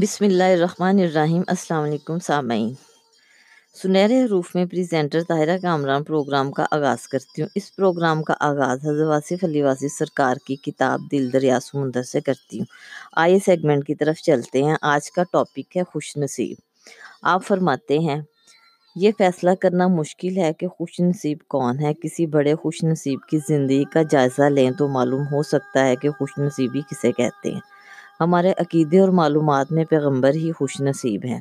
بسم اللہ الرحمن الرحیم، السلام علیکم سامعین۔ سنہرے حروف میں پریزنٹر طاہرہ کامران پروگرام کا آغاز کرتی ہوں۔ اس پروگرام کا آغاز حضرت واصف علی واصف سرکار کی کتاب دل دریا سمندر سے کرتی ہوں۔ آئیے سیگمنٹ کی طرف چلتے ہیں۔ آج کا ٹاپک ہے خوش نصیب۔ آپ فرماتے ہیں، یہ فیصلہ کرنا مشکل ہے کہ خوش نصیب کون ہے۔ کسی بڑے خوش نصیب کی زندگی کا جائزہ لیں تو معلوم ہو سکتا ہے کہ خوش نصیبی کسے کہتے ہیں۔ ہمارے عقیدے اور معلومات میں پیغمبر ہی خوش نصیب ہیں۔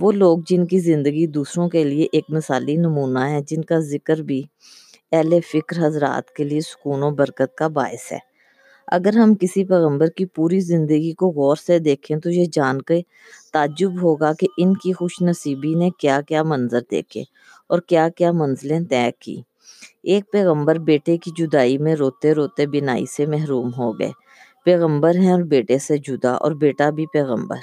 وہ لوگ جن کی زندگی دوسروں کے لیے ایک مثالی نمونہ ہے، جن کا ذکر بھی اہل فکر حضرات کے لیے سکون و برکت کا باعث ہے۔ اگر ہم کسی پیغمبر کی پوری زندگی کو غور سے دیکھیں تو یہ جان کے تعجب ہوگا کہ ان کی خوش نصیبی نے کیا کیا منظر دیکھے اور کیا کیا منزلیں طے کی۔ ایک پیغمبر بیٹے کی جدائی میں روتے روتے بینائی سے محروم ہو گئے۔ پیغمبر ہیں اور بیٹے سے جدا اور بیٹا بھی پیغمبر۔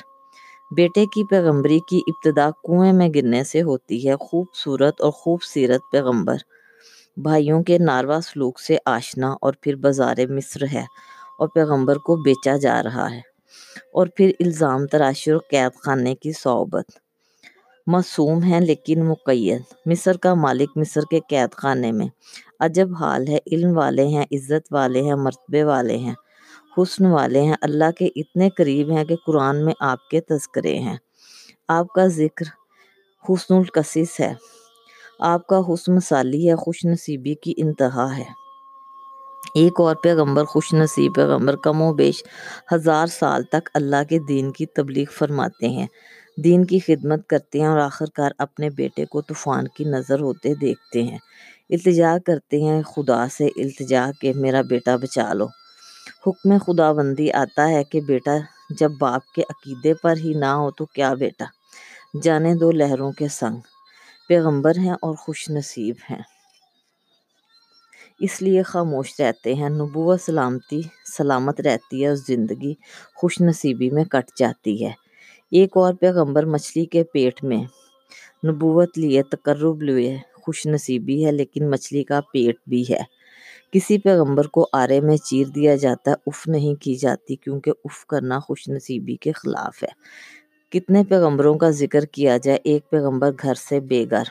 بیٹے کی پیغمبری کی ابتدا کنویں میں گرنے سے ہوتی ہے، خوبصورت اور خوب سیرت پیغمبر۔ بھائیوں کے ناروا سلوک سے آشنا اور پھر بازار مصر ہے اور پیغمبر کو بیچا جا رہا ہے۔ اور پھر الزام، تراشی اور قید خانے کی صحبت۔ معصوم ہیں لیکن مقید۔ مصر کا مالک مصر کے قید خانے میں۔ عجب حال ہے، علم والے ہیں، عزت والے ہیں، مرتبے والے ہیں۔ حسن والے ہیں۔ اللہ کے اتنے قریب ہیں کہ قرآن میں آپ کے تذکرے ہیں۔ آپ کا ذکر حسن القصص ہے۔ آپ کا حسن مثالی ہے خوش نصیبی کی انتہا ہے۔ ایک اور پیغمبر خوش نصیب پیغمبر کم و بیش ہزار سال تک اللہ کے دین کی تبلیغ فرماتے ہیں۔ دین کی خدمت کرتے ہیں اور آخر کار اپنے بیٹے کو طوفان کی نظر ہوتے دیکھتے ہیں۔ التجا کرتے ہیں خدا سے، التجا کہ میرا بیٹا بچا لو۔ حکم خدا بندی آتا ہے کہ بیٹا، جب باپ کے عقیدے پر ہی نہ ہو تو کیا بیٹا؟ جانے دو لہروں کے سنگ۔ پیغمبر ہیں اور خوش نصیب ہیں۔ اس لیے خاموش رہتے ہیں۔ نبوت سلامتی، سلامت رہتی ہے اور زندگی خوش نصیبی میں کٹ جاتی ہے۔ ایک اور پیغمبر مچھلی کے پیٹ میں نبوت لیے تقرب لیے خوش نصیبی ہے، لیکن مچھلی کا پیٹ بھی ہے۔ کسی پیغمبر کو آرے میں چیر دیا جاتا ہے، اف نہیں کی جاتی کیونکہ اف کرنا خوش نصیبی کے خلاف ہے۔ کتنے پیغمبروں کا ذکر کیا جائے، ایک پیغمبر گھر سے بے گھر۔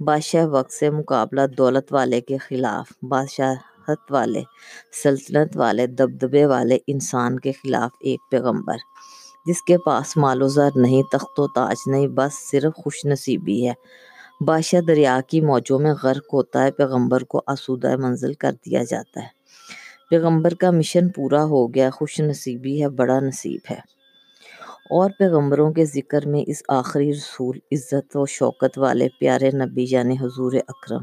بادشاہ وقت سے مقابلہ دولت والے کے خلاف، بادشاہت والے، سلطنت والے، دبدبے والے انسان کے خلاف ایک پیغمبر، جس کے پاس مال و زر نہیں، تخت و تاج نہیں، بس صرف خوش نصیبی ہے۔ بادشاہ دریا کی موجوں میں غرق ہوتا ہے، پیغمبر کو آسودہ منزل کر دیا جاتا ہے۔ پیغمبر کا مشن پورا ہو گیا، خوش نصیبی ہے، بڑا نصیب ہے۔ اور پیغمبروں کے ذکر میں اس آخری رسول، عزت و شوکت والے پیارے نبی یعنی حضور اکرم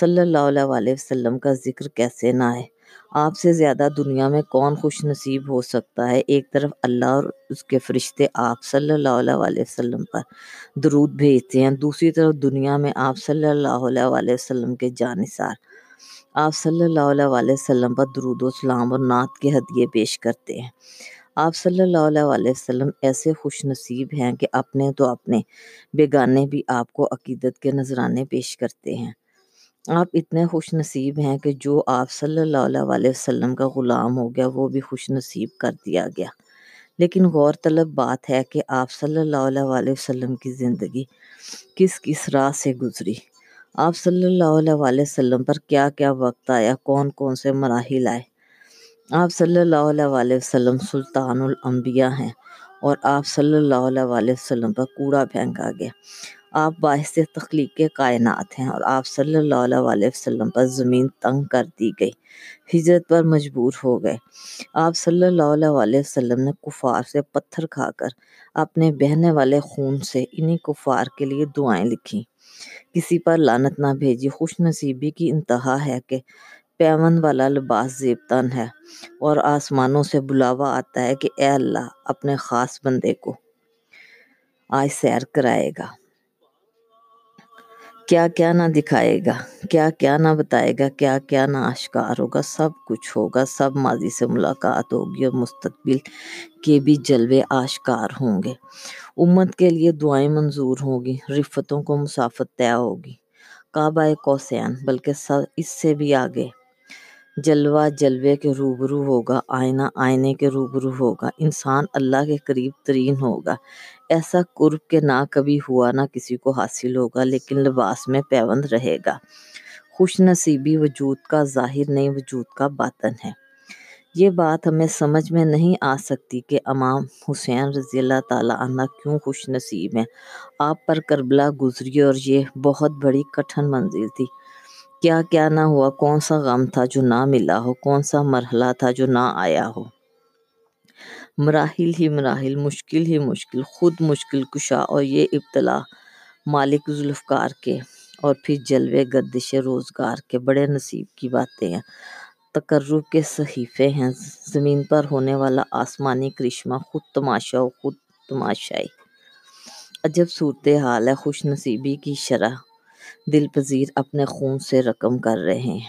صلی اللہ علیہ وسلم کا ذکر کیسے نہ آئے۔ آپ سے زیادہ دنیا میں کون خوش نصیب ہو سکتا ہے؟ ایک طرف اللہ اور اس کے فرشتے آپ صلی اللہ علیہ وسلم پر درود بھیجتے ہیں، دوسری طرف دنیا میں آپ صلی اللہ علیہ وسلم کے جانثار آپ صلی اللہ علیہ وسلم پر درود و سلام اور نعت کے ہدیے پیش کرتے ہیں۔ آپ صلی اللہ علیہ وسلم ایسے خوش نصیب ہیں کہ اپنے تو اپنے بیگانے بھی آپ کو عقیدت کے نذرانے پیش کرتے ہیں۔ آپ اتنے خوش نصیب ہیں کہ جو آپ صلی اللہ علیہ وسلم کا غلام ہو گیا، وہ بھی خوش نصیب کر دیا گیا۔ لیکن غور طلب بات ہے کہ آپ صلی اللہ علیہ وسلم کی زندگی کس کس راہ سے گزری؟ آپ صلی اللہ علیہ وسلم پر کیا کیا وقت آیا؟ کون کون سے مراحل آئے؟ آپ صلی اللہ علیہ وسلم سلطان الانبیاء ہیں اور آپ صلی اللہ علیہ وسلم پر کوڑا پھینکا گیا۔ آپ باعث تخلیق کے کائنات ہیں اور آپ صلی اللہ علیہ وسلم پر زمین تنگ کر دی گئی، ہجرت پر مجبور ہو گئے۔ آپ صلی اللہ علیہ وسلم نے کفار سے پتھر کھا کر اپنے بہنے والے خون سے انہی کفار کے لیے دعائیں لکھی کسی پر لانت نہ بھیجی، خوش نصیبی کی انتہا ہے کہ پیون والا لباس زیبتن ہے اور آسمانوں سے بلاوا آتا ہے کہ اے اللہ، اپنے خاص بندے کو آج سیر کرائے گا۔ کیا کیا نہ دکھائے گا، کیا کیا نہ بتائے گا، کیا کیا نہ آشکار ہوگا، سب کچھ ہوگا، سب ماضی سے ملاقات ہوگی اور مستقبل کے بھی جلوے آشکار ہوں گے۔ امت کے لیے دعائیں منظور ہوں گی رفتوں کو مسافت طے ہوگی۔ کعبہ کوسین بلکہ اس سے بھی آگے۔ جلوہ جلوے کے روبرو ہوگا، آئینہ آئینے کے روبرو ہوگا، انسان اللہ کے قریب ترین ہوگا۔ ایسا قرب کہ نہ کبھی ہوا، نہ کسی کو حاصل ہوگا، لیکن لباس میں پیوند رہے گا۔ خوش نصیبی وجود کا ظاہر نہیں وجود کا باطن ہے۔ یہ بات ہمیں سمجھ میں نہیں آ سکتی کہ امام حسین رضی اللہ تعالیٰ عنہ کیوں خوش نصیب ہیں۔ آپ پر کربلا گزری اور یہ بہت بڑی کٹھن منزل تھی۔ کیا کیا نہ ہوا، کون سا غم تھا جو نہ ملا ہو، کون سا مرحلہ تھا جو نہ آیا ہو۔ مراحل ہی مراحل، مشکل ہی مشکل، خود مشکل کشا اور یہ ابتلا مالک ذوالفقار کے اور پھر جلوے گردش روزگار کے بڑے نصیب کی باتیں ہیں۔ تقرب کے صحیفے ہیں، زمین پر ہونے والا آسمانی کرشمہ خود تماشا و خود تماشائی۔ عجب صورتحال ہے، خوش نصیبی کی شرح۔ دل پذیر اپنے خون سے رقم کر رہے ہیں۔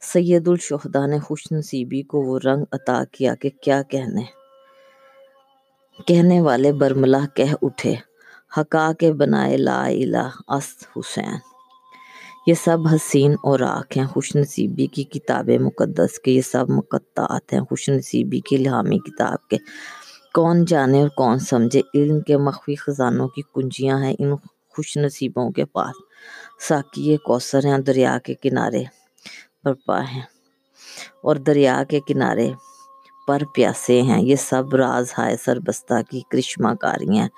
سید الشہداء نے خوش نصیبی کو وہ رنگ عطا کیا کہ کیا کہنے۔ کہنے والے برملا کہہ اٹھے۔ حقا کے بنائے لا الہ است حسین۔ یہ سب حسین اور راک ہیں۔ خوش نصیبی کی کتاب مقدس کے یہ سب مقطعات ہیں۔ خوش نصیبی کی الہامی کتاب کے۔ کون جانے اور کون سمجھے۔ علم کے مخفی خزانوں کی کنجیاں ہیں۔ ان خوش نصیبوں کے پاس ساکی کوثر ہیں دریا کے کنارے برپا ہیں اور دریا کے کنارے پر پیاسے ہیں۔ یہ سب راز ہائے سربستہ کی کرشمہ کاری ہیں۔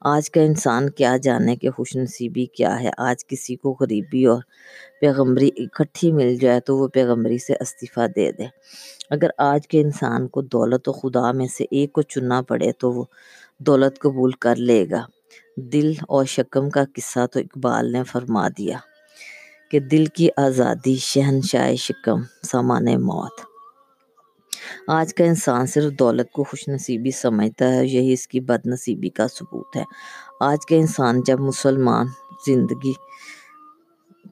آج کا انسان کیا جانے کہ خوش نصیبی کیا ہے؟ آج کسی کو غریبی اور پیغمبری اکٹھی مل جائے تو وہ پیغمبری سے استعفیٰ دے دے۔ اگر آج کے انسان کو دولت و خدا میں سے ایک کو چننا پڑے تو وہ دولت قبول کر لے گا۔ دل اور شکم کا قصہ تو اقبال نے فرما دیا کہ دل کی آزادی، شہنشاہ شکم، سامان موت۔ آج کا انسان صرف دولت کو خوش نصیبی سمجھتا ہے یہی اس کی بد نصیبی کا ثبوت ہے۔ آج کا انسان جب مسلمان، زندگی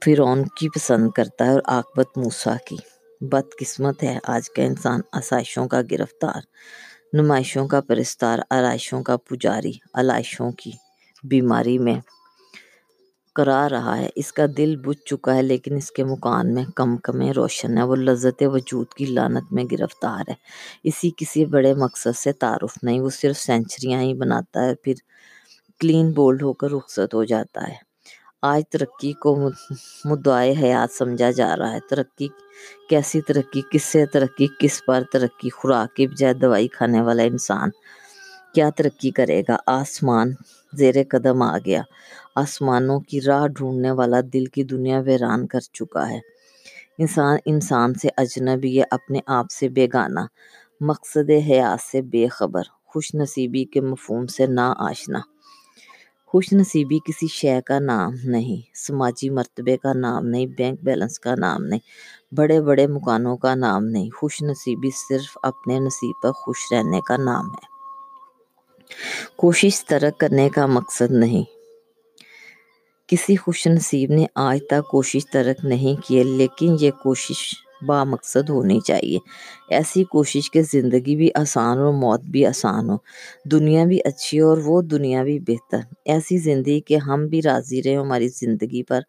فرعون کی پسند کرتا ہے اور عاقبت موسیٰ کی بد قسمت ہے، آج کا انسان آسائشوں کا گرفتار، نمائشوں کا پرستار، آرائشوں کا پجاری، علائشوں کی بیماری میں کرا رہا ہے۔ اس کا دل بجھ چکا ہے، لیکن اس کے مکان میں کم کمیں روشن ہے۔ وہ لذت وجود کی لانت میں گرفتار ہے۔ اسی کسی بڑے مقصد سے تعارف نہیں، وہ صرف سینچریاں ہی بناتا ہے، پھر کلین بولڈ ہو کر رخصت ہو جاتا ہے۔ آج ترقی کو مدعائے حیات سمجھا جا رہا ہے۔ ترقی کیسی ترقی؟ کس سے ترقی؟ کس پر ترقی؟ خوراک کی بجائے دوائی کھانے والا انسان کیا ترقی کرے گا؟ آسمان زیر قدم آ گیا۔ آسمانوں کی راہ ڈھونڈنے والا دل کی دنیا ویران کر چکا ہے۔ انسان انسان سے اجنبی ہے، اپنے آپ سے بیگانہ مقصد حیات سے بے خبر۔ خوش نصیبی کے مفہوم سے نا آشنا۔ خوش نصیبی کسی شے کا نام نہیں، سماجی مرتبے کا نام نہیں، بینک بیلنس کا نام نہیں، بڑے بڑے مکانوں کا نام نہیں۔ خوش نصیبی صرف اپنے نصیب پر خوش رہنے کا نام ہے۔ کوشش ترک کرنے کا مقصد نہیں۔ کسی خوش نصیب نے آج تک کوشش ترک نہیں کی، لیکن یہ کوشش با مقصد ہونی چاہیے۔ ایسی کوشش کہ زندگی بھی آسان ہو موت بھی آسان ہو۔ دنیا بھی اچھی ہو اور وہ دنیا بھی بہتر۔ ایسی زندگی کہ ہم بھی راضی رہیں، ہماری زندگی پر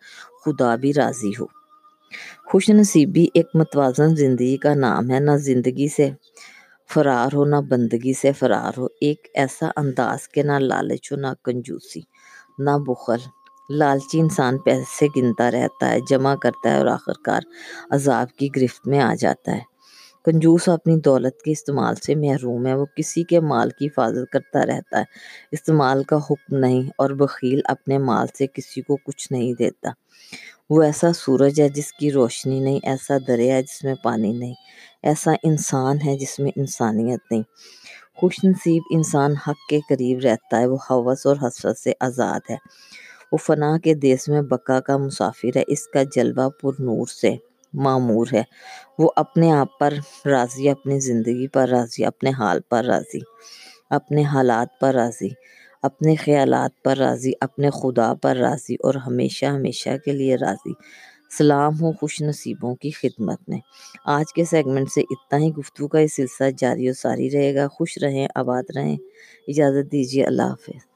خدا بھی راضی ہو۔ خوش نصیبی ایک متوازن زندگی کا نام ہے، نہ زندگی سے فرار ہو، نہ بندگی سے فرار ہو، ایک ایسا انداز کے نہ لالچ ہو، نہ کنجوسی، نہ بخل۔ لالچی انسان پیسے گنتا رہتا ہے، جمع کرتا ہے اور آخر کار عذاب کی گرفت میں آ جاتا ہے۔ کنجوس اپنی دولت کے استعمال سے محروم ہے، وہ کسی کے مال کی حفاظت کرتا رہتا ہے۔ استعمال کا حکم نہیں اور بخیل اپنے مال سے کسی کو کچھ نہیں دیتا۔ وہ ایسا سورج ہے جس کی روشنی نہیں، ایسا دریا ہے جس میں پانی نہیں۔ ایسا انسان ہے جس میں انسانیت نہیں۔ خوش نصیب انسان حق کے قریب رہتا ہے، وہ حوث اور حسرت سے آزاد ہے۔ وہ فنا کے دیس میں بقا کا مسافر ہے، اس کا جلوہ پر نور سے معمور ہے۔ وہ اپنے آپ پر راضی، اپنی زندگی پر راضی، اپنے حال پر راضی، اپنے حالات پر راضی۔ اپنے خیالات پر راضی، اپنے خدا پر راضی اور ہمیشہ ہمیشہ کے لیے راضی۔ سلام ہو خوش نصیبوں کی خدمت میں۔ آج کے سیگمنٹ سے اتنا ہی گفتگو کا یہ سلسلہ جاری و ساری رہے گا۔ خوش رہیں، آباد رہیں۔ اجازت دیجیے، اللہ حافظ۔